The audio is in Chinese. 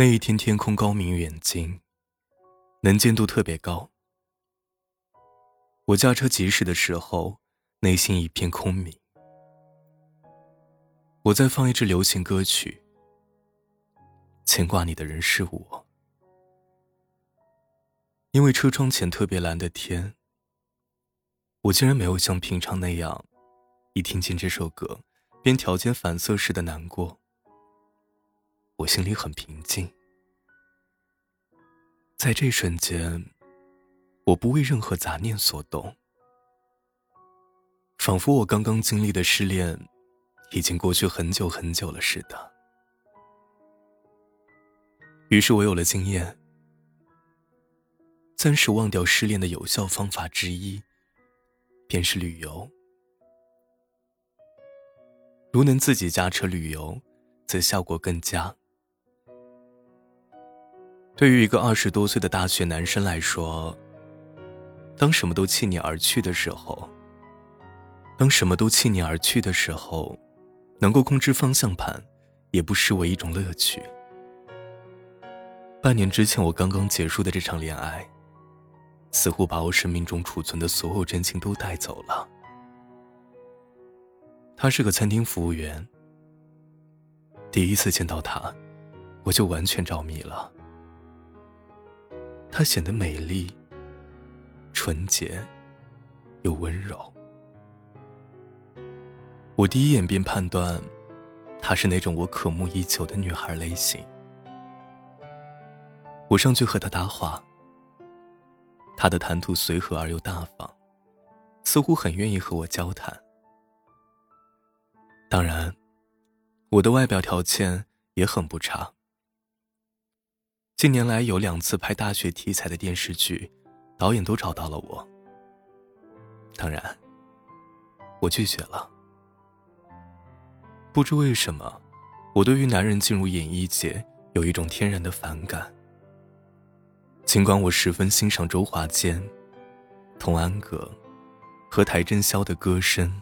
那一天天空高明远近，能见度特别高。我驾车疾驶的时候，内心一片空明。我在放一支流行歌曲，牵挂你的人是我。因为车窗前特别蓝的天，我竟然没有像平常那样，一听见这首歌便条件反射似的难过。我心里很平静，在这瞬间，我不为任何杂念所动，仿佛我刚刚经历的失恋，已经过去很久很久了似的。于是我有了经验。暂时忘掉失恋的有效方法之一，便是旅游。如能自己驾车旅游，则效果更佳。对于一个二十多岁的大学男生来说，当什么都弃你而去的时候，当什么都弃你而去的时候，能够控制方向盘，也不失为一种乐趣。半年之前，我刚刚结束的这场恋爱。似乎把我生命中储存的所有真情都带走了。他是个餐厅服务员。第一次见到他，我就完全着迷了。她显得美丽、纯洁又温柔。我第一眼便判断，她是那种我渴慕已久的女孩类型。我上去和她搭话。他的谈吐随和而又大方，似乎很愿意和我交谈。当然，我的外表条件也很不差。近年来有两次拍大学题材的电视剧，导演都找到了我。当然，我拒绝了。不知为什么，我对于男人进入演艺界有一种天然的反感。尽管我十分欣赏周华健、童安格和邰正宵的歌声。